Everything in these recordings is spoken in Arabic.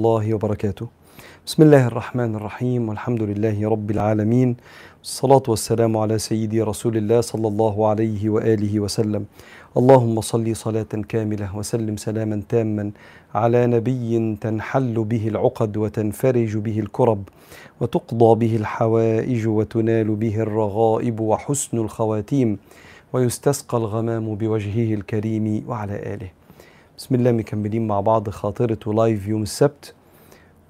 الله وبركاته. بسم الله الرحمن الرحيم والحمد لله رب العالمين والصلاة والسلام على سيدي رسول الله صلى الله عليه وآله وسلم. اللهم صل صلاة كاملة وسلم سلاما تاما على نبي تنحل به العقد وتنفرج به الكرب وتقضى به الحوائج وتنال به الرغائب وحسن الخواتيم ويستسقى الغمام بوجهه الكريم وعلى آله. بسم الله مكملين مع بعض خاطرة live يوم السبت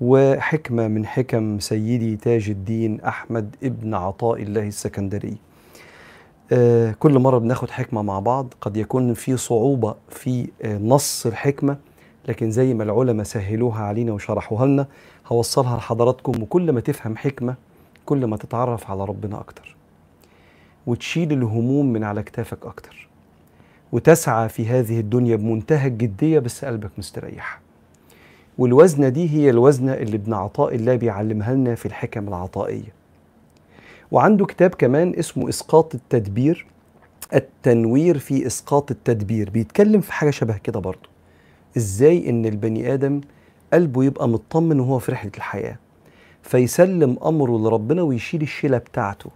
وحكمة من حكم سيدي تاج الدين أحمد ابن عطاء الله السكندري. آه كل مرة بناخد حكمة مع بعض قد يكون في صعوبة في آه نص الحكمة لكن زي ما العلماء سهلوها علينا وشرحوها لنا هوصلها لحضراتكم وكل ما تفهم حكمة كل ما تتعرف على ربنا أكتر وتشيل الهموم من على كتافك أكتر. وتسعى في هذه الدنيا بمنتهى الجدية بس قلبك مستريح. والوزنة دي هي الوزنة اللي ابن عطاء الله بيعلمها لنا في الحكم العطائية. وعنده كتاب كمان اسمه إسقاط التدبير التنوير في إسقاط التدبير. بيتكلم في حاجة شبه كده برضه. إزاي إن البني آدم قلبه يبقى مطمن وهو في رحلة الحياة. فيسلم أمره لربنا ويشيل الشيلة بتاعته.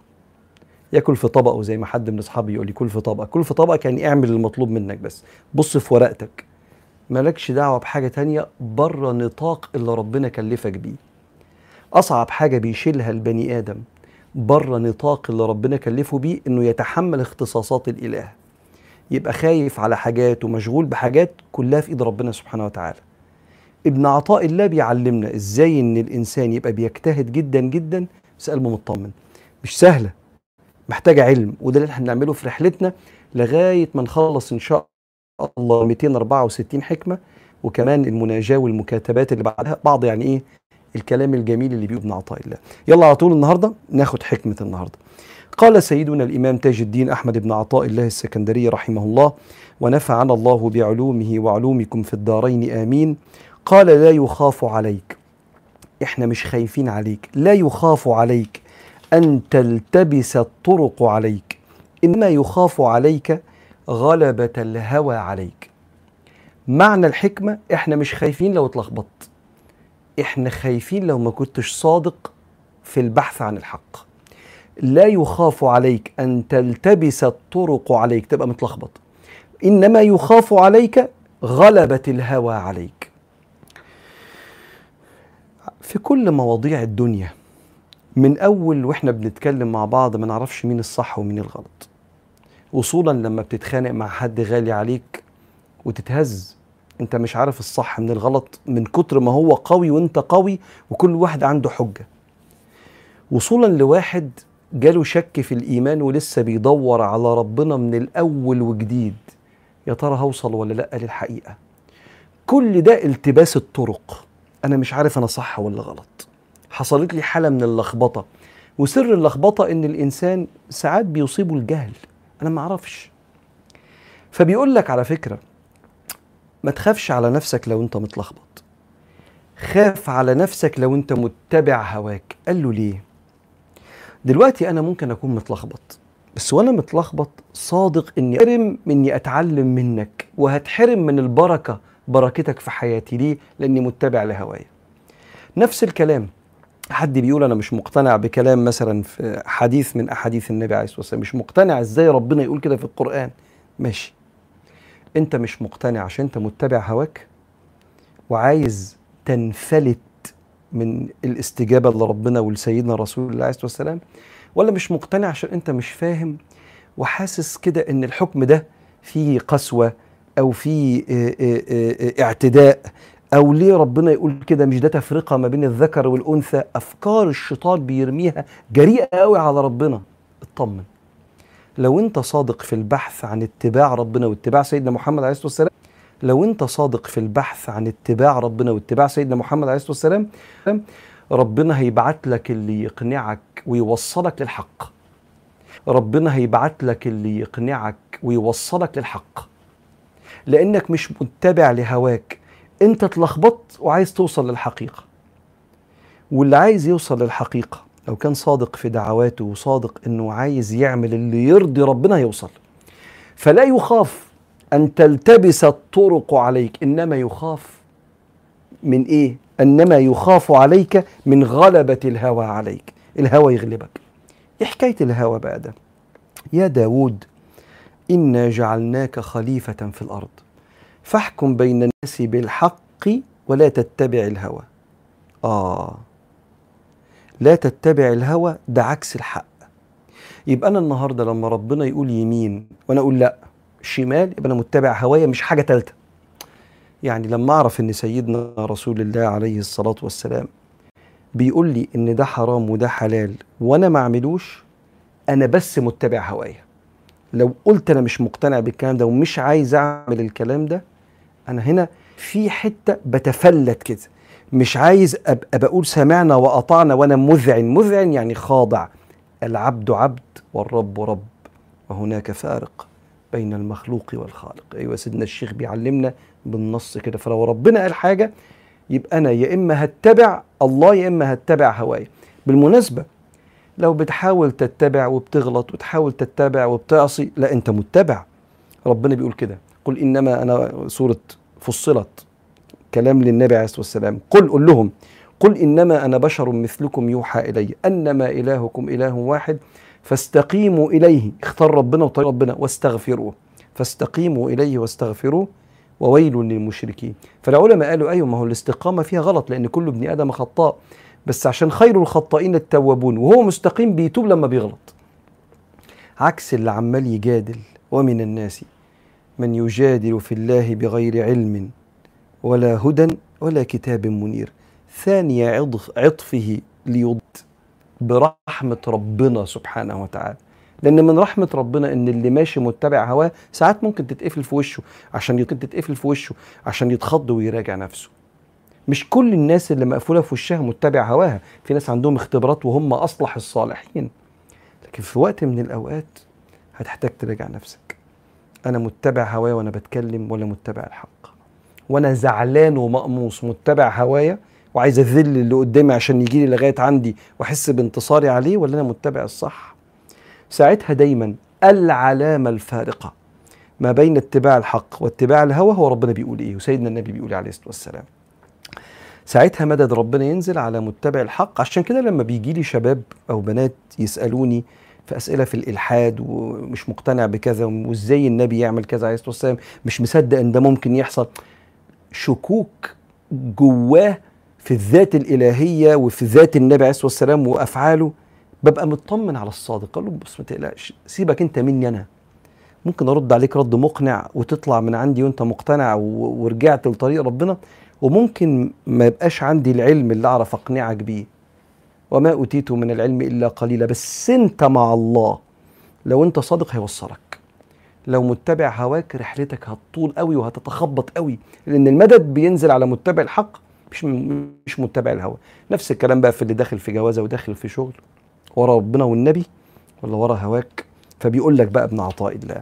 ياكل في طبقه زي ما حد من أصحابي يقول لي كل في طبقك كل في طبقك يعني اعمل المطلوب منك بس. بص في ورقتك. مالكش دعوة بحاجة تانية بره نطاق اللي ربنا كلفك بيه. أصعب حاجة بيشيلها البني آدم بره نطاق اللي ربنا كلفه بيه إنه يتحمل اختصاصات الإله. يبقى خايف على حاجات ومشغول بحاجات كلها في إيد ربنا سبحانه وتعالى. ابن عطاء الله بيعلمنا إزاي إن الإنسان يبقى بيجتهد جدا جدا بس قلبه مطمن. مش سهلة. محتاجة علم وده اللي إحنا بنعمله في رحلتنا لغاية ما نخلص إن شاء الله 264 حكمة وكمان المناجاة والمكاتبات اللي بعدها بعض يعني إيه؟ الكلام الجميل اللي بيقول ابن عطاء الله. يلا على طول النهارده ناخد حكمة النهارده. قال سيدنا الإمام تاج الدين أحمد بن عطاء الله السكندري رحمه الله ونفعنا الله بعلومه وعلومكم في الدارين آمين. قال لا يخاف عليك. إحنا مش خايفين عليك لا يخاف عليك. أن تلتبس الطرق عليك إنما يخاف عليك غلبة الهوى عليك. معنى الحكمة إحنا مش خايفين لو اتلخبطت. إحنا خايفين لو ما كنتش صادق في البحث عن الحق. لا يخاف عليك أن تلتبس الطرق عليك تبقى متلخبط. إنما يخاف عليك غلبة الهوى عليك. في كل مواضيع الدنيا من أول وإحنا بنتكلم مع بعض ما نعرفش مين الصح ومين الغلط. وصولا لما بتتخانق مع حد غالي عليك وتتهز أنت مش عارف الصح من الغلط من كتر ما هو قوي وأنت قوي وكل واحد عنده حجة. وصولا لواحد جاله شك في الإيمان ولسه بيدور على ربنا من الأول وجديد يا ترى هوصل ولا لأ للحقيقة؟ كل ده التباس الطرق. أنا مش عارف أنا صح ولا غلط. حصلت لي حالة من اللخبطة. وسر اللخبطة إن الإنسان ساعات بيصيبه الجهل. أنا ما أعرفش. فبيقول لك على فكرة ما تخافش على نفسك لو أنت متلخبط. خاف على نفسك لو أنت متبع هواك. قال له ليه؟ دلوقتي أنا ممكن أكون متلخبط. بس وأنا متلخبط صادق إني أحرم إني أتعلم منك. وهتحرم من البركة بركتك في حياتي. ليه؟ لأني متبع لهوايا. نفس الكلام. حد بيقول أنا مش مقتنع بكلام مثلا في حديث من أحاديث النبي عليه الصلاة والسلام. مش مقتنع إزاي ربنا يقول كده في القرآن؟ ماشي. أنت مش مقتنع عشان أنت متبع هواك وعايز تنفلت من الاستجابة لربنا ولسيدنا رسول الله عليه الصلاة والسلام؟ ولا مش مقتنع عشان أنت مش فاهم وحاسس كده إن الحكم ده فيه قسوة أو فيه اعتداء؟ أو ليه ربنا يقول كده؟ مش ده تفرقة ما بين الذكر والأنثى؟ أفكار الشيطان بيرميها جريئة قوي على ربنا. اطمن. لو أنت صادق في البحث عن اتباع ربنا واتباع سيدنا محمد عليه الصلاة والسلام لو أنت صادق في البحث عن اتباع ربنا واتباع سيدنا محمد عليه الصلاة والسلام ربنا هيبعت لك اللي يقنعك ويوصلك للحق. ربنا هيبعت لك اللي يقنعك ويوصلك للحق. لأنك مش متبع لهواك. انت اتلخبطت وعايز توصل للحقيقة. واللي عايز يوصل للحقيقة لو كان صادق في دعواته وصادق إنه عايز يعمل اللي يرضي ربنا هيوصل فلا يخاف أن تلتبس الطرق عليك إنما يخاف من إيه؟ إنما يخاف عليك من غلبة الهوى عليك. الهوى يغلبك. إيه حكاية الهوى بقى ده يا داود إنا جعلناك خليفة في الأرض. فاحكم بين الناس بالحق ولا تتبع الهوى. آه. لا تتبع الهوى ده عكس الحق. يبقى أنا النهارده لما ربنا يقول يمين وأنا أقول لأ شمال يبقى أنا متبع هوايا مش حاجة ثالثه يعني لما أعرف إن سيدنا رسول الله عليه الصلاة والسلام بيقول لي إن ده حرام وده حلال وأنا ما أعملوش أنا بس متبع هوايا. لو قلت أنا مش مقتنع بالكلام ده ومش عايز أعمل الكلام ده أنا هنا في حتة بتفلت كده. مش عايز أبقى بقول سمعنا وأطعنا وأنا مذعن. مذعن يعني خاضع. العبد عبد والرب رب. وهناك فارق بين المخلوق والخالق. أيوه سيدنا الشيخ بيعلمنا بالنص كده. فلو ربنا قال حاجة يبقى أنا يا إما هتبع الله يا إما هتبع هوايا. بالمناسبة لو بتحاول تتبع وبتغلط وتحاول تتبع وبتعصي لا أنت متبع. ربنا بيقول كده. قل انما أنا سوره فصلت. كلام للنبي عليه الصلاة والسلام. قل قل لهم قل انما أنا بشر مثلكم يوحى الي. انما الهكم اله واحد فاستقيموا اليه. اختار ربنا وطريق ربنا. واستغفروه. فاستقيموا اليه واستغفروه. وويل للمشركين. فالعلماء قالوا أيوه ما هو الاستقامة فيها غلط لأن كل ابن آدم خطاء. بس عشان خير الخطائين التوابون وهو مستقيم بيتوب لما بيغلط. عكس اللي عمال يجادل ومن الناس. من يجادل في الله بغير علم ولا هدى ولا كتاب منير. ثاني عطف عطفه ليض برحمة ربنا سبحانه وتعالى. لأن من رحمة ربنا إن اللي ماشي متبع هواه ساعات ممكن تتقفل في وشه عشان ممكن تتقفل في وشه عشان يتخض ويراجع نفسه. مش كل الناس اللي مقفولة في وشها متبع هواها. في ناس عندهم اختبارات وهم أصلح الصالحين. لكن في وقت من الأوقات هتحتاج تراجع نفسك. أنا متبع هوايا وأنا بتكلم ولا متبع الحق. وأنا زعلان ومقموص متبع هوايا وعايز أذل اللي قدامي عشان يجي لي لغاية عندي وأحس بانتصاري عليه ولا أنا متبع الصح؟ ساعتها دايما العلامة الفارقة ما بين اتباع الحق واتباع الهوى هو ربنا بيقول إيه وسيدنا النبي بيقول عليه الصلاة والسلام. ساعتها مدد ربنا ينزل على متبع الحق. عشان كده لما بيجي لي شباب أو بنات يسألوني في أسئلة في الإلحاد ومش مقتنع بكذا وإزاي النبي يعمل كذا عليه الصلاة والسلام مش مصدق إن ده ممكن يحصل. شكوك جواه في الذات الإلهية وفي ذات النبي عليه الصلاة والسلام وأفعاله ببقى مطمن على الصادق قال له بس ما تقلقش سيبك أنت مني أنا. ممكن أرد عليك رد مقنع وتطلع من عندي وأنت مقتنع ورجعت لطريق ربنا وممكن ما يبقاش عندي العلم اللي أعرف أقنعك بيه. وما أوتيت من العلم إلا قليلا. بس أنت مع الله لو أنت صادق هيوصلك. لو متبع هواك رحلتك هتطول قوي وهتتخبط قوي لأن المدد بينزل على متبع الحق مش مش متبع الهوى. نفس الكلام بقى في اللي داخل في جوازة وداخل في شغل. ورا ربنا والنبي ولا ورا هواك؟ فبيقول لك بقى ابن عطاء الله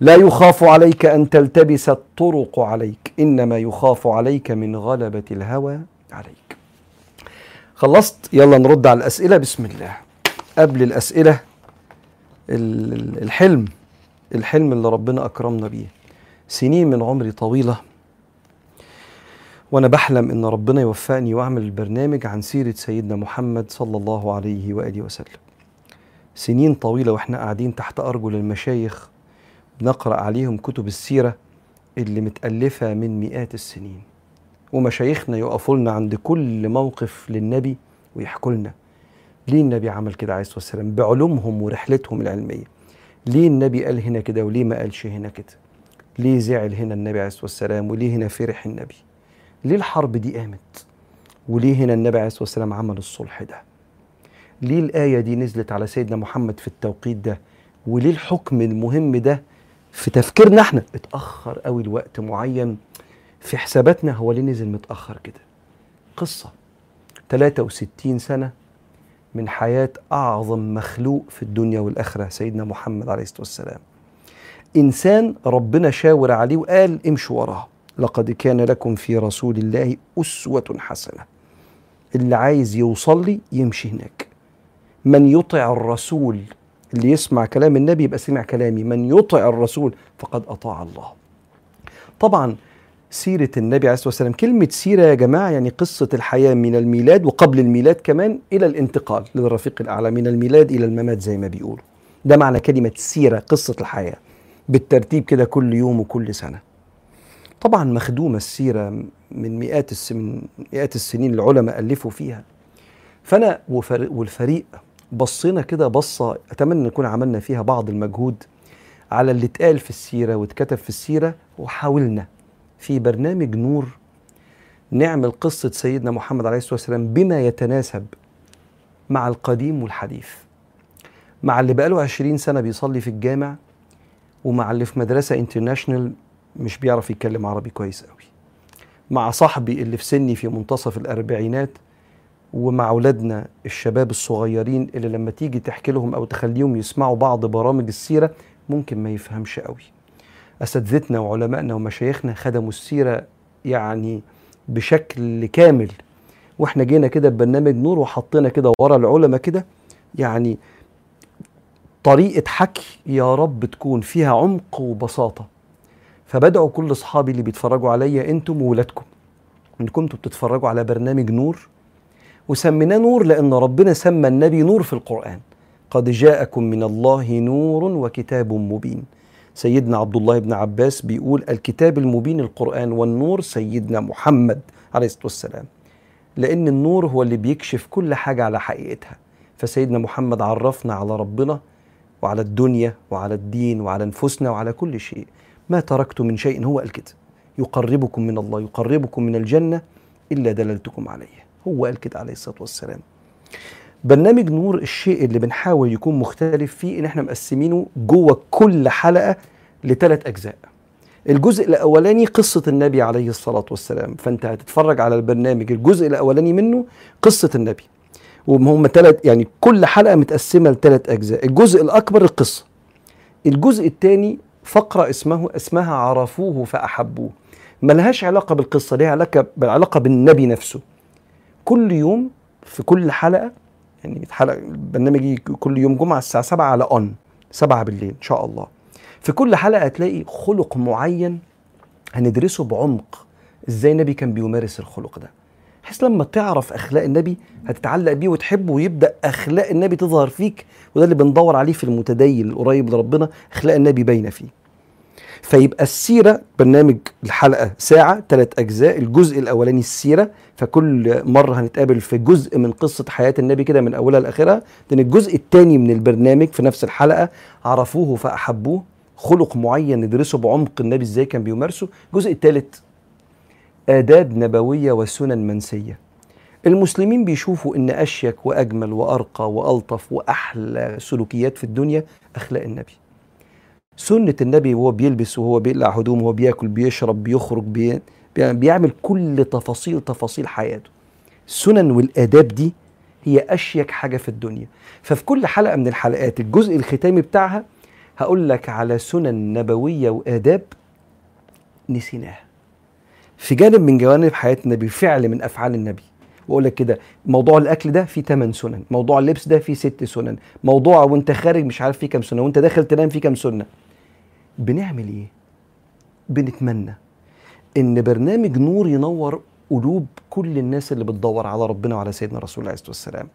لا يخاف عليك أن تلتبس الطرق عليك إنما يخاف عليك من غلبة الهوى عليك. خلصت يلا نرد على الأسئلة. بسم الله. قبل الأسئلة الحلم الحلم اللي ربنا أكرمنا بيه. سنين من عمري طويلة وأنا بحلم إن ربنا يوفقني وأعمل البرنامج عن سيرة سيدنا محمد صلى الله عليه وآله وسلم. سنين طويلة وإحنا قاعدين تحت أرجل المشايخ بنقرأ عليهم كتب السيرة اللي متألفة من مئات السنين. ومشايخنا يقفوا لنا عند كل موقف للنبي ويحكوا لنا. ليه النبي عمل كده عليه الصلاة والسلام؟ بعلومهم ورحلتهم العلمية. ليه النبي قال هنا كده وليه ما قالش هنا كده؟ ليه زعل هنا النبي عليه الصلاة والسلام وليه هنا فرح النبي؟ ليه الحرب دي قامت؟ وليه هنا النبي عليه الصلاة والسلام عمل الصلح ده؟ ليه الآية دي نزلت على سيدنا محمد في التوقيت ده؟ وليه الحكم المهم ده في تفكيرنا إحنا؟ اتأخر قوي لوقت معين في حساباتنا هو ليه نزل متأخر كده. قصة. 63 سنة من حياة أعظم مخلوق في الدنيا والآخرة سيدنا محمد عليه الصلاة والسلام. إنسان ربنا شاور عليه وقال امشوا وراه لقد كان لكم في رسول الله أسوة حسنة. اللي عايز يوصل لي يمشي هناك. من يطع الرسول اللي يسمع كلام النبي يبقى سمع كلامي. من يطع الرسول فقد أطاع الله. طبعا سيرة النبي عليه الصلاة والسلام. كلمة سيرة يا جماعة يعني قصة الحياة من الميلاد وقبل الميلاد كمان إلى الانتقال للرفيق الأعلى. من الميلاد إلى الممات زي ما بيقولوا. ده معنى كلمة سيرة قصة الحياة. بالترتيب كده كل يوم وكل سنة. طبعا مخدومة السيرة من مئات الس... من مئات السنين العلماء ألفوا فيها. فأنا والفريق بصينا كده بصة أتمنى نكون عملنا فيها بعض المجهود على اللي اتقال في السيرة واتكتب في السيرة وحاولنا في برنامج نور نعمل قصة سيدنا محمد عليه الصلاة والسلام بما يتناسب مع القديم والحديث مع اللي بقاله عشرين سنة بيصلي في الجامع ومع اللي في مدرسة انترناشنال مش بيعرف يتكلم عربي كويس قوي مع صاحبي اللي في سني في منتصف الأربعينات ومع أولادنا الشباب الصغيرين اللي لما تيجي تحكي لهم أو تخليهم يسمعوا بعض برامج السيرة ممكن ما يفهمش قوي أساتذتنا وعلمائنا ومشايخنا خدموا السيرة يعني بشكل كامل. وإحنا جينا كده ببرنامج نور وحطينا كده ورا العلماء كده يعني طريقة حكي يا رب تكون فيها عمق وبساطة. فبدعوا كل أصحابي اللي بيتفرجوا عليا أنتم وولادكم. ان كنتوا بتتفرجوا على برنامج نور. وسميناه نور لأن ربنا سمى النبي نور في القرآن. قد جاءكم من الله نور وكتاب مبين. سيدنا عبد الله بن عباس بيقول الكتاب المبين القرآن والنور سيدنا محمد عليه الصلاة والسلام. لأن النور هو اللي بيكشف كل حاجة على حقيقتها. فسيدنا محمد عرفنا على ربنا وعلى الدنيا وعلى الدين وعلى أنفسنا وعلى كل شيء. ما تركت من شيء هو كده يقربكم من الله يقربكم من الجنة إلا دللتكم عليه. هو قال كده عليه الصلاة والسلام. برنامج نور الشيء اللي بنحاول يكون مختلف فيه إن إحنا مقسمينه جوه كل حلقة لثلاث أجزاء. الجزء الأولاني قصة النبي عليه الصلاة والسلام. فأنت هتتفرج على البرنامج الجزء الأولاني منه قصة النبي. وهم ثلاث يعني كل حلقة متقسمة لثلاث أجزاء. الجزء الأكبر القصة. الجزء الثاني فقرة اسمه اسمها عرفوه فأحبوه. ملهاش علاقة بالقصة ليها علاقة بالعلاقه بالنبي نفسه. كل يوم في كل حلقة يعني حلقه البرنامج كل يوم جمعة الساعة 7 على اون 7 بالليل إن شاء الله. في كل حلقة هتلاقي خلق معين هندرسه بعمق. إزاي النبي كان بيمارس الخلق ده؟ بحيث لما تعرف أخلاق النبي هتتعلق بيه وتحبه ويبدأ أخلاق النبي تظهر فيك وده اللي بندور عليه في المتدين القريب لربنا أخلاق النبي باينة فيه. فيبقى السيرة برنامج الحلقة ساعة ثلاث أجزاء الجزء الأولاني السيرة فكل مرة هنتقابل في جزء من قصة حياة النبي كده من أولها لآخرها لأن الجزء الثاني من البرنامج في نفس الحلقة عرفوه فأحبوه خلق معين ندرسه بعمق النبي إزاي كان بيمارسه. الجزء الثالث آداب نبوية وسنن منسية. المسلمين بيشوفوا إن أشيك وأجمل وأرقى وألطف وأحلى سلوكيات في الدنيا أخلاق النبي. سنة النبي وهو بيلبس وهو بيقلع هدومه وهو بياكل بيشرب بيخرج بي بيعمل كل تفاصيل تفاصيل حياته. السنن والآداب دي هي أشيك حاجة في الدنيا. ففي كل حلقة من الحلقات الجزء الختامي بتاعها هقول لك على سنن نبوية وآداب نسيناها. في جانب من جوانب حياة النبي فعل من أفعال النبي. وأقول لك كده موضوع الأكل ده فيه 8 سنن موضوع اللبس ده فيه 6 سنن موضوع وأنت خارج مش عارف فيه كام سنه وأنت داخل تنام فيه كام سنة. بنعمل إيه؟ بنتمنى إن برنامج نور ينور قلوب كل الناس اللي بتدور على ربنا وعلى سيدنا رسول الله عليه الصلاة والسلام.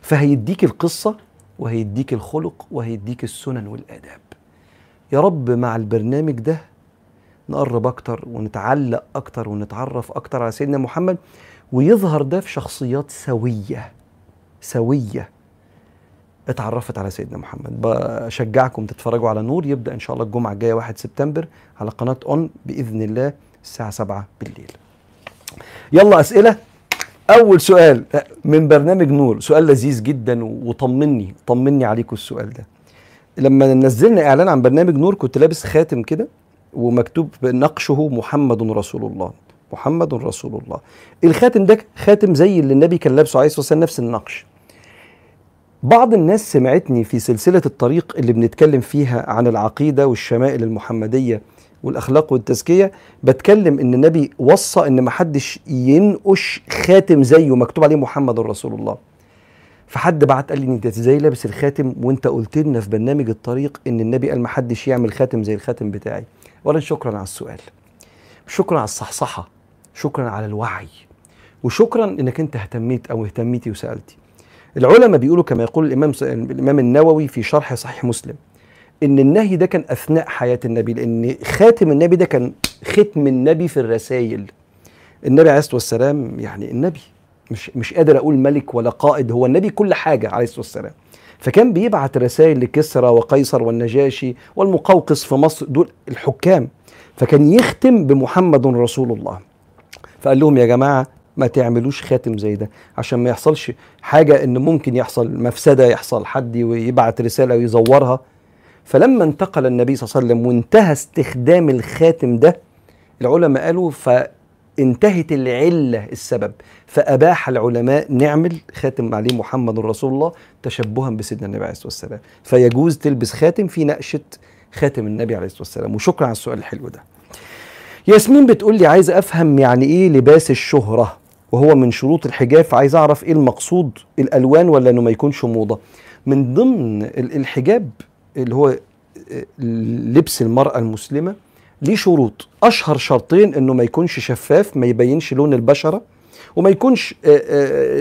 فهيديك القصة وهيديك الخلق وهيديك السنن والآداب. يا رب مع البرنامج ده نقرب أكتر ونتعلق أكتر ونتعرف أكتر على سيدنا محمد ويظهر ده في شخصيات سوية سوية. اتعرفت على سيدنا محمد. بشجعكم تتفرجوا على نور يبدأ إن شاء الله الجمعة الجاية 1 سبتمبر على قناة أون بإذن الله الساعة 7 بالليل. يلا أسئلة. أول سؤال من برنامج نور سؤال لذيذ جدا وطمني طمني عليكم السؤال ده. لما نزلنا إعلان عن برنامج نور كنت لابس خاتم كده ومكتوب نقشه محمد رسول الله محمد رسول الله. الخاتم ده خاتم زي اللي النبي كان لابسه عليه الصلاه والسلام نفس النقش. بعض الناس سمعتني في سلسلة الطريق اللي بنتكلم فيها عن العقيدة والشمائل المحمدية والأخلاق والتزكية. بتكلم إن النبي وصى إن محدش ينقش خاتم زيه مكتوب عليه محمد رسول الله. فحد بعت قال لي أنت إزاي لابس الخاتم وأنت قلت لنا في برنامج الطريق إن النبي قال محدش يعمل خاتم زي الخاتم بتاعي. اولا شكرا على السؤال. شكرا على الصحصحة. شكرا على الوعي. وشكرا إنك أنت اهتميت أو اهتميتي وسألتي. العلماء بيقولوا كما يقول الإمام الإمام النووي في شرح صحيح مسلم إن النهي ده كان أثناء حياة النبي لأن خاتم النبي ده كان ختم النبي في الرسائل. النبي عليه الصلاة والسلام يعني النبي مش مش قادر أقول ملك ولا قائد هو النبي كل حاجة عليه الصلاة والسلام. فكان بيبعت رسائل لكسرى وقيصر والنجاشي والمقوقس في مصر دول الحكام. فكان يختم بمحمد رسول الله. فقال لهم يا جماعة ما تعملوش خاتم زي ده. عشان ما يحصلش حاجة إن ممكن يحصل مفسدة يحصل حد ويبعت رسالة ويزورها. فلما انتقل النبي صلى الله عليه وسلم وانتهى استخدام الخاتم ده العلماء قالوا فانتهت العلة السبب. فأباح العلماء نعمل خاتم عليه محمد رسول الله تشبها بسيدنا النبي عليه الصلاة والسلام. فيجوز تلبس خاتم في نقشة خاتم النبي عليه الصلاة والسلام. وشكرا على السؤال الحلو ده. ياسمين بتقول لي عايز أفهم يعني إيه لباس الشهرة؟ وهو من شروط الحجاب فعايز أعرف إيه المقصود؟ الألوان ولا إنه ما يكونش موضة؟ من ضمن الحجاب اللي هو لبس المرأة المسلمة ليه شروط؟ أشهر شرطين إنه ما يكونش شفاف ما يبينش لون البشرة وما يكونش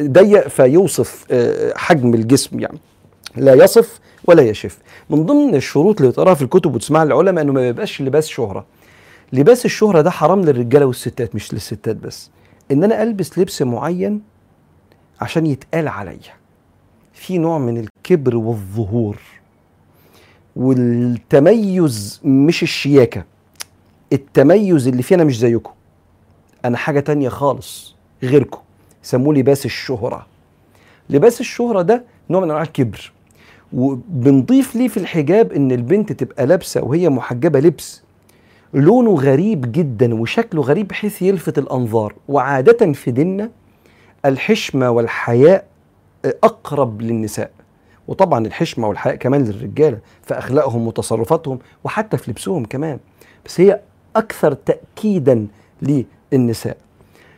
ضيق فيوصف حجم الجسم يعني. لا يصف ولا يشف. من ضمن الشروط اللي تقراها في الكتب وتسمعها العلماء إنه ما يبقاش لباس شهرة. لباس الشهرة ده حرام للرجالة والستات مش للستات بس. إن أنا ألبس لبس معين عشان يتقال عليا. في نوع من الكبر والظهور والتميز مش الشياكة التميز اللي فيه أنا مش زيكم. أنا حاجة تانية خالص غيركم. يسموه لباس الشهرة. لباس الشهرة ده نوع من أنواع الكبر. وبنضيف ليه في الحجاب إن البنت تبقى لابسة وهي محجبة لبس. لونه غريب جدا وشكله غريب بحيث يلفت الأنظار. وعادة في ديننا الحشمة والحياء أقرب للنساء. وطبعا الحشمة والحياء كمان للرجالة في اخلاقهم وتصرفاتهم وحتى في لبسهم كمان. بس هي أكثر تاكيدا للنساء.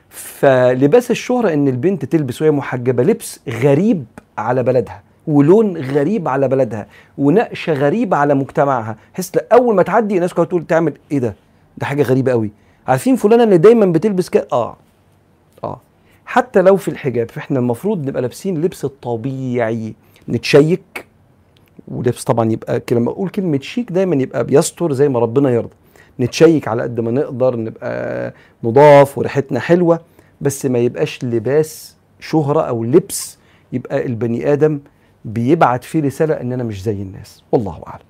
فلباس الشهرة إن البنت تلبس وهي محجبة لبس غريب على بلدها. ولون غريب على بلدها ونقشة غريبة على مجتمعها. حس أول ما تعدي الناس كلها تقول تعمل إيه ده؟ ده حاجة غريبة قوي عارفين فلانة اللي دايما بتلبس كده؟ آه. آه. حتى لو في الحجاب فإحنا المفروض نبقى لابسين لبس الطبيعي نتشيك. ولبس طبعا يبقى لما أقول كلمة شيك دايما يبقى بيستر زي ما ربنا يرضى. نتشيك على قد ما نقدر نبقى نضاف وريحتنا حلوة. بس ما يبقاش لباس شهرة أو لبس يبقى البني آدم بيبعت فيه رسالة ان أنا مش زي الناس. والله أعلم.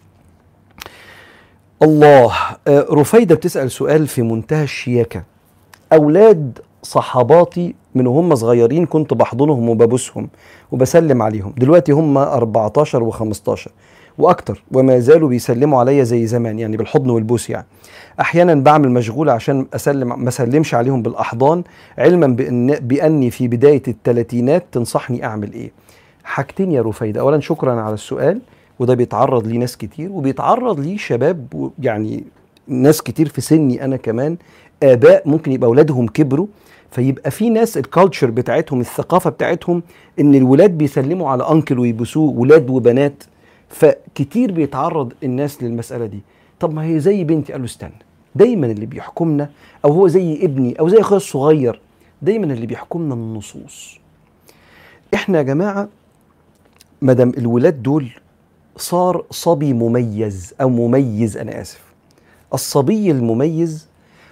الله آه رفيدة بتسأل سؤال في منتهى الشياكة. أولاد صحاباتي من هم صغيرين كنت بحضنهم وببوسهم وبسلم عليهم. دلوقتي هم 14 و15 وأكتر وما زالوا بيسلموا عليا زي زمان يعني بالحضن والبوس يعني. أحيانا بعمل مشغول عشان أسلم ما أسلمش عليهم بالأحضان علما بان بأني في بداية الثلاثينات تنصحني أعمل إيه. حاجتين يا رفيدة. اولا شكرا على السؤال وده بيتعرض ليه ناس كتير وبيتعرض ليه شباب يعني ناس كتير في سني أنا كمان آباء ممكن يبقى أولادهم كبروا فيبقى في ناس الكالتشر بتاعتهم الثقافة بتاعتهم إن الولاد بيسلموا على انكل ويبوسوه ولاد وبنات فكتير بيتعرض الناس للمسألة دي. طب ما هي زي بنتي قال له استنى دايما اللي بيحكمنا أو هو زي ابني أو زي أخويا الصغير دايما اللي بيحكمنا النصوص. إحنا يا جماعة مدام الولاد دول صار صبي مميز أو مميز أنا آسف. الصبي المميز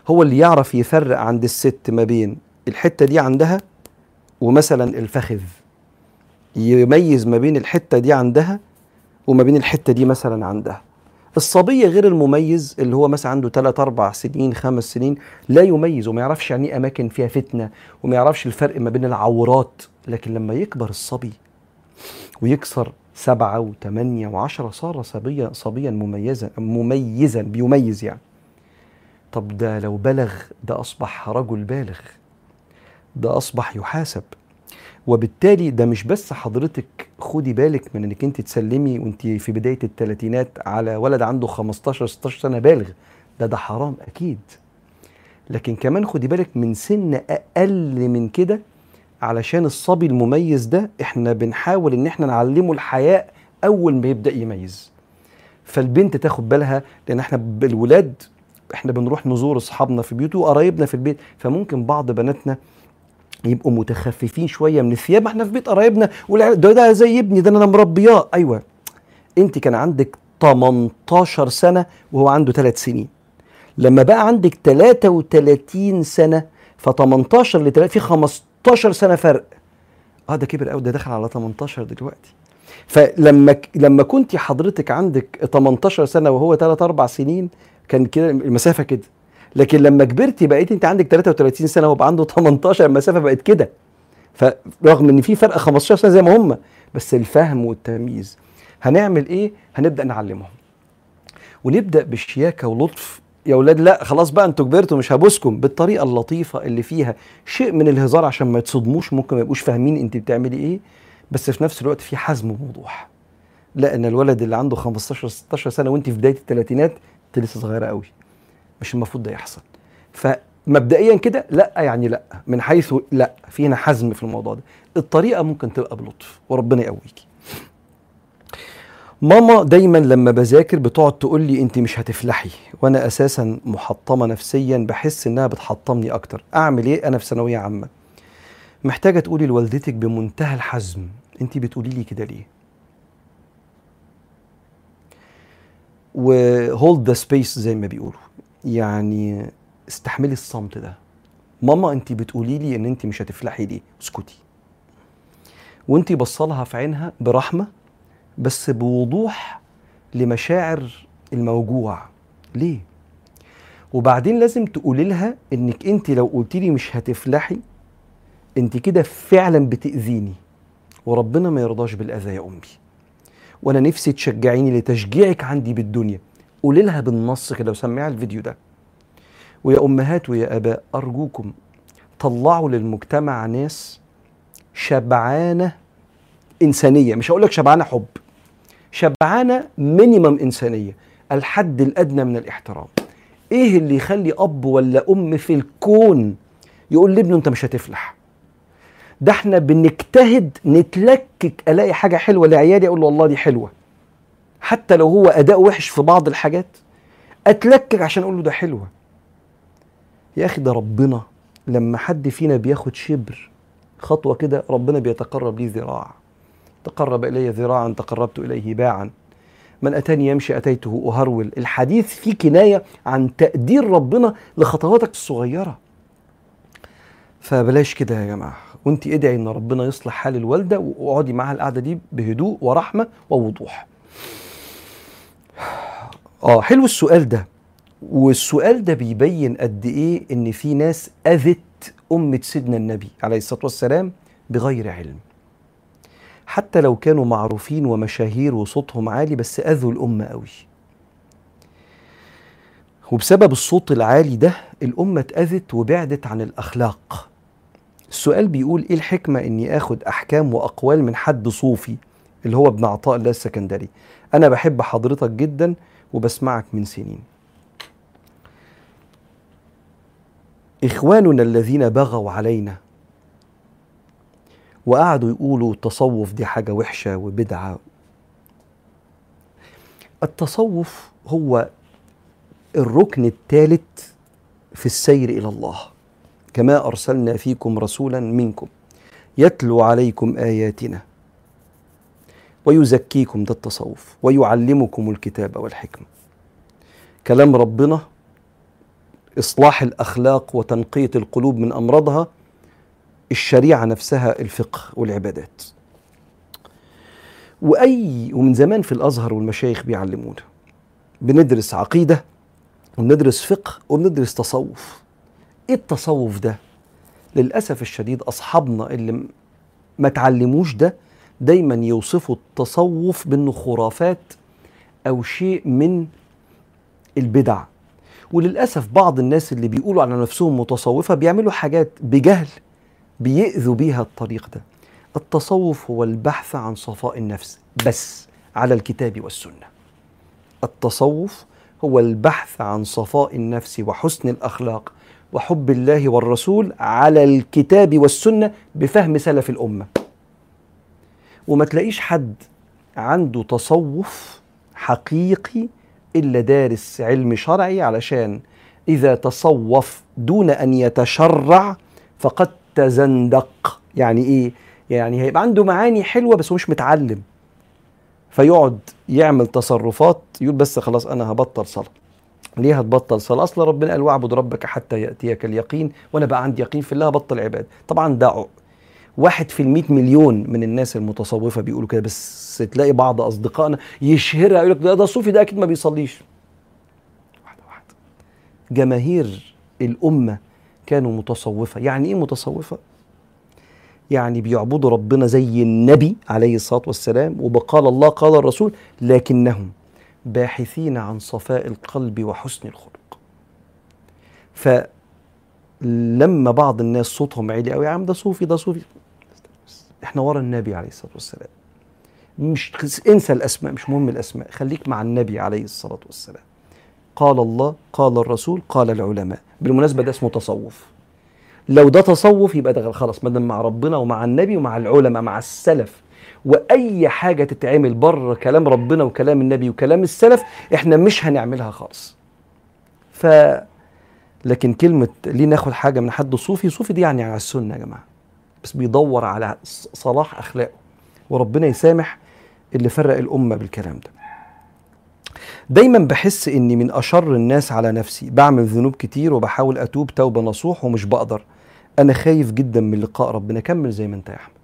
هو اللي يعرف يفرق عند الست ما بين الحتة دي عندها ومثلا الفخذ. يميز ما بين الحتة دي عندها وما بين الحتة دي مثلا عندها. الصبي غير المميز اللي هو مثلا عنده 3 4 سنين خمس سنين لا يميز وما يعرفش يعني إيه أماكن فيها فتنة وما يعرفش الفرق ما بين العورات. لكن لما يكبر الصبي ويكسر سبعة وثمانية وعشرة صار صبيا صبيا مميزا مميزا بيميز يعني. طب ده لو بلغ ده أصبح رجل بالغ ده أصبح يحاسب. وبالتالي ده مش بس حضرتك خدي بالك من إنك أنت تسلمي وأنت في بداية الثلاثينات على ولد عنده 15 16 سنة بالغ. ده ده حرام أكيد. لكن كمان خدي بالك من سن أقل من كده علشان الصبي المميز ده إحنا بنحاول ان إحنا نعلمه الحياء أول ما يبدأ يميز. فالبنت تاخد بالها لأن إحنا بالولاد إحنا بنروح نزور أصحابنا في البيوت وقرايبنا في البيت. فممكن بعض بناتنا يبقوا متخففين شوية من الثياب. إحنا في بيت قرايبنا ده ده زي ابني ده أنا مربياه. أيوه. أنت كان عندك 18 سنة وهو عنده 3 سنين. لما بقى عندك 33 سنة ف 18 ل 3 في 15 سنة فرق. آه ده كبر قوي ده دخل على 18 دلوقتي. فلما لما كنت حضرتك عندك 18 سنة وهو 3 4 سنين كان كده المسافة كده. لكن لما كبرتي بقيت أنت عندك 33 سنة وهو عنده 18 المسافة بقت كده. فرغم إن في فرق 15 سنة زي ما هم بس الفهم والتمييز. هنعمل إيه؟ هنبدأ نعلمهم. ونبدأ بشياكة ولطف يا أولاد لا خلاص بقى أنتوا كبرتوا مش هبوسكم. بالطريقة اللطيفة اللي فيها شيء من الهزار عشان ما يتصدموش ممكن ما يبقوش فاهمين انت بتعملي إيه بس في نفس الوقت في حزم ووضوح. لا ان الولد اللي عنده 15 16 سنة وانت في بداية الثلاثينات انت لسه صغيرة قوي. مش المفروض ده يحصل. فمبدئيا كده لا يعني لا. من حيث لا في هنا حزم في الموضوع ده. الطريقة ممكن تبقى بلطف وربنا يقويكي. ماما دايما لما بذاكر بتقعد تقول لي أنت مش هتفلحي وأنا أساسا محطمة نفسيا بحس إنها بتحطمني أكتر. أعمل إيه أنا في ثانوية عامة؟ محتاجة تقولي لوالدتك بمنتهى الحزم أنت بتقولي لي كده ليه؟ و hold the space زي ما بيقولوا. يعني استحملي الصمت ده. ماما أنت بتقولي لي إن أنت مش هتفلحي ليه؟ اسكتي. وأنت بصلها في عينها برحمة بس بوضوح لمشاعر الموجوع. ليه؟ وبعدين لازم تقولي لها إنك أنت لو قلتي لي مش هتفلحي أنت كده فعلا بتأذيني. وربنا ما يرضاش بالأذى يا أمي. وأنا نفسي تشجعيني لتشجيعك عندي بالدنيا. قولي لها بالنص كده وسمعها الفيديو ده. ويا أمهات ويا آباء أرجوكم طلعوا للمجتمع ناس شبعانة إنسانية. مش هقول لك شبعانة حب. شبعانة مينيمم إنسانية. الحد الأدنى من الإحترام. إيه اللي يخلي أب ولا أم في الكون يقول لابنه أنت مش هتفلح؟ ده إحنا بنجتهد نتلكك ألاقي حاجة حلوة لعيالي أقول له والله دي حلوة. حتى لو هو أداء وحش في بعض الحاجات أتلكك عشان أقول له ده حلوة. يا أخي ده ربنا لما حد فينا بياخد شبر خطوة كده ربنا بيتقرب ليه ذراع تقرب إلي ذراعا تقربت إليه باعا. من أتاني يمشي أتيته أهرول. الحديث فيه كناية عن تقدير ربنا لخطواتك الصغيرة. فبلاش كده يا جماعة. وأنت ادعي إن ربنا يصلح حال الوالدة واقعدي معاها القعدة دي بهدوء ورحمة ووضوح. آه حلو السؤال ده. والسؤال ده بيبين قد إيه إن في ناس أذت أمة سيدنا النبي عليه الصلاة والسلام بغير علم. حتى لو كانوا معروفين ومشاهير وصوتهم عالي بس أذوا الامه قوي. وبسبب الصوت العالي ده الامه اتأذت وبعدت عن الأخلاق. السؤال بيقول إيه الحكمة إني آخد أحكام وأقوال من حد صوفي اللي هو ابن عطاء الله السكندري؟ أنا بحب حضرتك جدا وبسمعك من سنين. إخواننا الذين بغوا علينا وقعدوا يقولوا التصوف دي حاجة وحشة وبدعة. التصوف هو الركن الثالث في السير إلى الله كما أرسلنا فيكم رسولا منكم يتلو عليكم آياتنا ويزكيكم ده التصوف ويعلمكم الكتاب والحكمة. كلام ربنا إصلاح الأخلاق وتنقية القلوب من أمراضها الشريعة نفسها الفقه والعبادات. وأي ومن زمان في الأزهر والمشايخ بيعلمونا بندرس عقيدة وبندرس فقه وبندرس تصوف. إيه التصوف ده؟ للأسف الشديد أصحابنا اللي ما تعلموش ده دايما يوصفوا التصوف بانه خرافات أو شيء من البدع. وللأسف بعض الناس اللي بيقولوا على نفسهم متصوفة بيعملوا حاجات بجهل. بيأذوا بيها الطريق ده. التصوف هو البحث عن صفاء النفس بس على الكتاب والسنة. التصوف هو البحث عن صفاء النفس وحسن الأخلاق وحب الله والرسول على الكتاب والسنة بفهم سلف الأمة. وما تلاقيش حد عنده تصوف حقيقي إلا دارس علم شرعي علشان إذا تصوف دون أن يتشرع فقد تزندق. يعني إيه؟ يعني هيبقى عنده معاني حلوة بس هو مش متعلم. فيقعد يعمل تصرفات يقول بس خلاص أنا هبطل صلاة. ليه هتبطل صلاة؟ أصل ربنا قال واعبد ربك حتى يأتيك اليقين وأنا بقى عندي يقين في الله هبطل عبادة. طبعا ده واحد في المئة مليون من الناس المتصوفة بيقولوا كده بس تلاقي بعض أصدقائنا يشهرها يقول لك ده, ده الصوفي ده أكيد ما بيصليش. واحدة واحدة. جماهير الأمة كانوا متصوفة. يعني إيه متصوفة؟ يعني بيعبدوا ربنا زي النبي عليه الصلاة والسلام وبقال الله قال الرسول لكنهم باحثين عن صفاء القلب وحسن الخلق. فلما بعض الناس صوتهم عالي قوي يا عم ده صوفي ده صوفي. إحنا ورا النبي عليه الصلاة والسلام. مش انسى الأسماء مش مهم الأسماء خليك مع النبي عليه الصلاة والسلام. قال الله قال الرسول قال العلماء. بالمناسبة ده اسمه تصوف. لو ده تصوف يبقى ده خلاص ما مع ربنا ومع النبي ومع العلماء مع السلف وأي حاجة تتعمل بره كلام ربنا وكلام النبي وكلام السلف إحنا مش هنعملها خالص. ف لكن كلمة ليه ناخد حاجة من حد صوفي صوفي دي يعني على السنة يا جماعة. بس بيدور على صلاح أخلاقه. وربنا يسامح اللي فرق الأمة بالكلام ده. دايما بحس إني من أشر الناس على نفسي. بعمل ذنوب كتير وبحاول أتوب توبة نصوح ومش بقدر. أنا خايف جدا من لقاء ربنا. كمل زي ما أنت يا أحمد.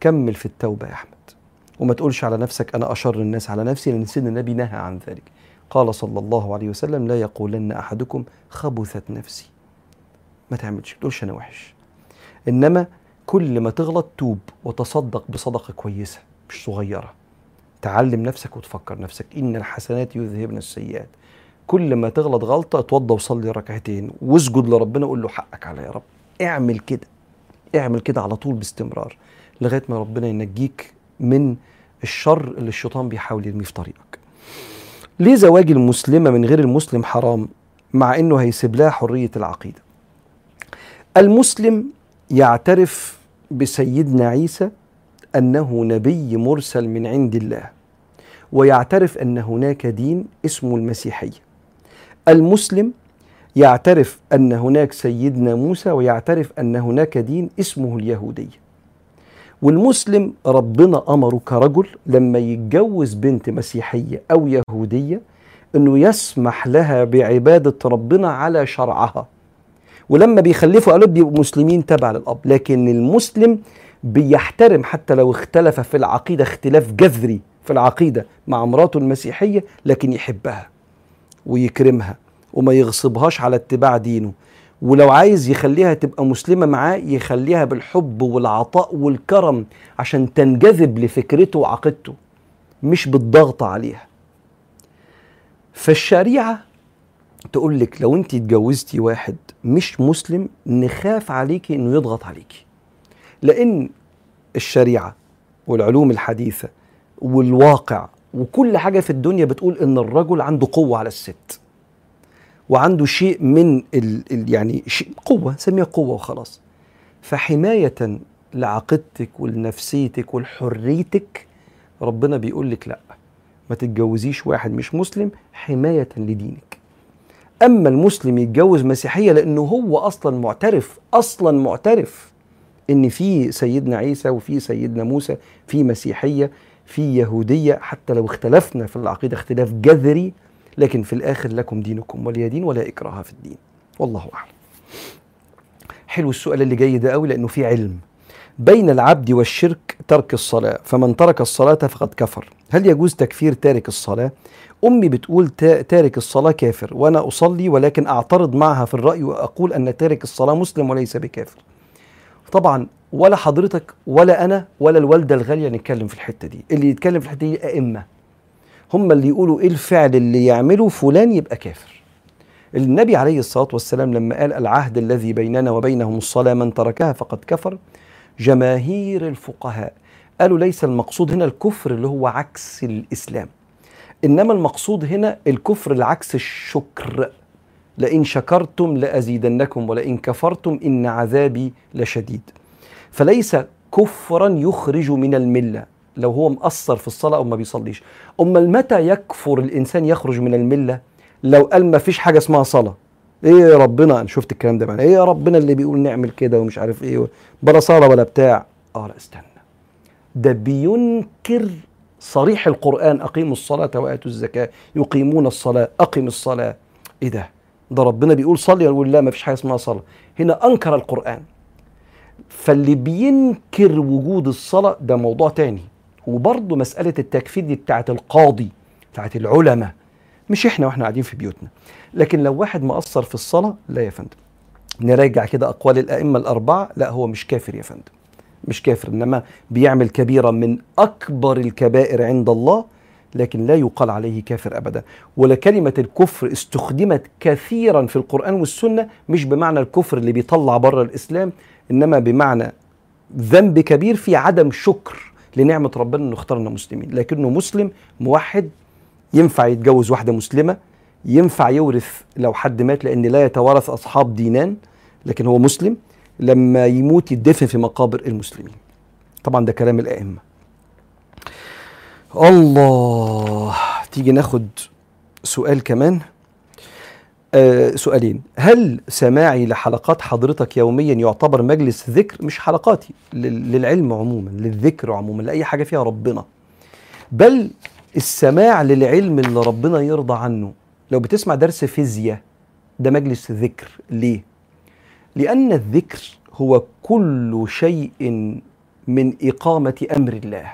كمل في التوبة يا أحمد. وما تقولش على نفسك أنا أشر الناس على نفسي لأن سيدنا النبي نهى عن ذلك. قال صلى الله عليه وسلم لا يقولن أحدكم خبثت نفسي. ما تعملش ما تقولش أنا وحش. إنما كل ما تغلط توب وتصدق بصدقة كويسة مش صغيرة. تعلم نفسك وتفكر نفسك. إن الحسنات يذهبن السيئات. كل ما تغلط غلطة اتوضى وصلي ركعتين واسجد لربنا قول له حقك على يا رب. اعمل كده. اعمل كده على طول باستمرار لغاية ما ربنا ينجيك من الشر اللي الشيطان بيحاول يرميه في طريقك. ليه زواج المسلمة من غير المسلم حرام؟ مع إنه هيسيب لها حرية العقيدة. المسلم يعترف بسيدنا عيسى أنه نبي مرسل من عند الله. ويعترف أن هناك دين اسمه المسيحيه المسلم يعترف أن هناك سيدنا موسى ويعترف أن هناك دين اسمه اليهوديه والمسلم ربنا امره كرجل لما يتجوز بنت مسيحية أو يهودية أنه يسمح لها بعبادة ربنا على شرعها. ولما بيخلفوا أولاد بيبقوا مسلمين تبع للأب لكن المسلم بيحترم حتى لو اختلف في العقيدة اختلاف جذري. في العقيدة مع مراته المسيحية لكن يحبها ويكرمها وما يغصبهاش على اتباع دينه. ولو عايز يخليها تبقى مسلمة معاه يخليها بالحب والعطاء والكرم عشان تنجذب لفكرته وعقيدته مش بالضغط عليها. فالشريعة تقول لك لو انت اتجوزتي واحد مش مسلم نخاف عليكي إنه يضغط عليكي. لأن الشريعة والعلوم الحديثة والواقع وكل حاجة في الدنيا بتقول إن الرجل عنده قوة على الست وعنده شيء من ال ال يعني شيء قوة نسميها قوة وخلاص. فحماية لعقيدتك ولنفسيتك ولحريتك ربنا بيقول لك لأ ما تتجوزيش واحد مش مسلم حماية لدينك. أما المسلم يتجوز مسيحية لأنه هو أصلا معترف أصلا معترف إن في سيدنا عيسى وفي سيدنا موسى في مسيحية في يهودية حتى لو اختلفنا في العقيدة اختلاف جذري لكن في الآخر لكم دينكم ولي دين ولا إكراه في الدين. والله أعلم. حلو السؤال اللي جاي ده قوي لأنه في علم. بين العبد والشرك ترك الصلاة فمن ترك الصلاة فقد كفر. هل يجوز تكفير تارك الصلاة؟ أمي بتقول تارك الصلاة كافر وأنا أصلي ولكن أعترض معها في الرأي وأقول أن تارك الصلاة مسلم وليس بكافر. طبعا ولا حضرتك ولا أنا ولا الوالدة الغالية نتكلم في الحتة دي. اللي يتكلم في الحتة دي أئمة. هم اللي يقولوا إيه الفعل اللي يعمله فلان يبقى كافر. النبي عليه الصلاة والسلام لما قال العهد الذي بيننا وبينهم الصلاة من تركها فقد كفر جماهير الفقهاء قالوا ليس المقصود هنا الكفر اللي هو عكس الإسلام. إنما المقصود هنا الكفر العكس الشكر. لئن شكرتم لأزيدنكم ولئن كفرتم إن عذابي لشديد. فليس كفرا يخرج من الملة. لو هو مقصر في الصلاة أو ما بيصليش. أمال متى يكفر الإنسان يخرج من الملة؟ لو قال ما فيش حاجة اسمها صلاة. إيه يا ربنا أنا شفت الكلام ده معنا إيه يا ربنا اللي بيقول نعمل كده ومش عارف إيه بلا صلاة ولا بتاع؟ آه لا استنى. ده بينكر صريح القرآن. أقيموا الصلاة وآتوا الزكاة. يقيمون الصلاة. أقم الصلاة. إيه ده؟ ده ربنا بيقول صلي يقول لا ما فيش حاجة اسمها صلاة. هنا أنكر القرآن. فاللي بينكر وجود الصلاة ده موضوع تاني. وبرضه مسألة التكفير دي بتاعت القاضي بتاعت العلماء. مش إحنا وإحنا قاعدين في بيوتنا. لكن لو واحد مقصر في الصلاة لا يا فندم. نراجع كده أقوال الأئمة الأربعة. لا هو مش كافر يا فندم. مش كافر إنما بيعمل كبيره من أكبر الكبائر عند الله لكن لا يقال عليه كافر أبدا. ولكلمة الكفر استخدمت كثيرا في القرآن والسنة مش بمعنى الكفر اللي بيطلع بره الإسلام. إنما بمعنى ذنب كبير في عدم شكر لنعمة ربنا إنه اختارنا مسلمين. لكنه مسلم موحد ينفع يتجوز واحدة مسلمة ينفع يورث لو حد مات لأن لا يتوارث أصحاب دينان لكن هو مسلم لما يموت يدفن في مقابر المسلمين. طبعا ده كلام الأئمة. الله تيجي ناخد سؤال كمان. آه سؤالين. هل سماعي لحلقات حضرتك يوميا يعتبر مجلس ذكر؟ مش حلقاتي للعلم عموما للذكر عموما لأي حاجة فيها ربنا. بل السماع للعلم اللي ربنا يرضى عنه. لو بتسمع درس فيزياء ده مجلس ذكر. ليه؟ لأن الذكر هو كل شيء من إقامة أمر الله.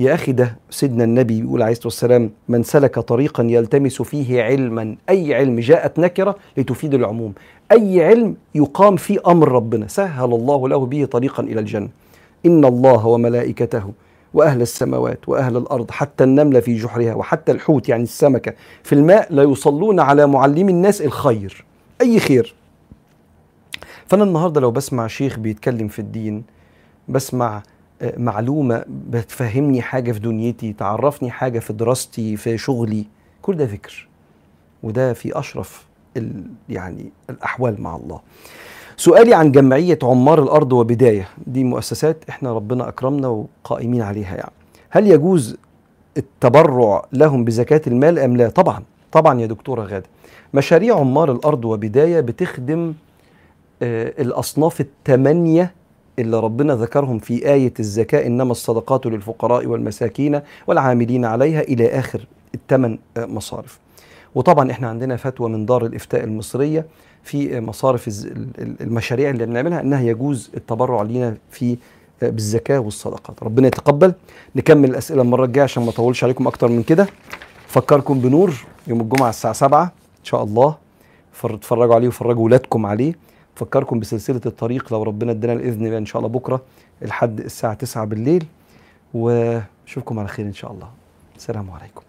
يا أخي ده سيدنا النبي يقول عليه الصلاة والسلام من سلك طريقا يلتمس فيه علما أي علم جاءت نكرة لتفيد العموم أي علم يقام فيه أمر ربنا سهل الله له به طريقا إلى الجنة. إن الله وملائكته وأهل السماوات وأهل الأرض حتى النملة في جحرها وحتى الحوت يعني السمكة في الماء لا يصلون على معلم الناس الخير أي خير. فأنا النهاردة لو بسمع شيخ بيتكلم في الدين بسمع معلومة بتفهمني حاجة في دنيتي تعرفني حاجة في دراستي في شغلي كل ده ذكر وده في أشرف يعني الأحوال مع الله. سؤالي عن جمعية عمار الأرض وبداية. دي مؤسسات إحنا ربنا أكرمنا وقائمين عليها يعني. هل يجوز التبرع لهم بزكاة المال أم لا؟ طبعا طبعا يا دكتورة غادة. مشاريع عمار الأرض وبداية بتخدم آه الأصناف الثمانية اللي ربنا ذكرهم في آية الزكاة إنما الصدقات للفقراء والمساكين والعاملين عليها إلى آخر الثمان مصارف. وطبعا إحنا عندنا فتوى من دار الإفتاء المصرية في مصارف المشاريع اللي بنعملها إنها يجوز التبرع لينا في بالزكاة والصدقات. ربنا يتقبل. نكمل الأسئلة المرة الجاية عشان ما أطولش عليكم أكتر من كده. فكركم بنور يوم الجمعة الساعة 7 إن شاء الله. اتفرجوا عليه وفرجوا ولادكم عليه. فكركم بسلسلة الطريق لو ربنا ادانا الإذن إن شاء الله بكرة لحد الساعة 9 بالليل وأشوفكم على خير إن شاء الله. السلام عليكم.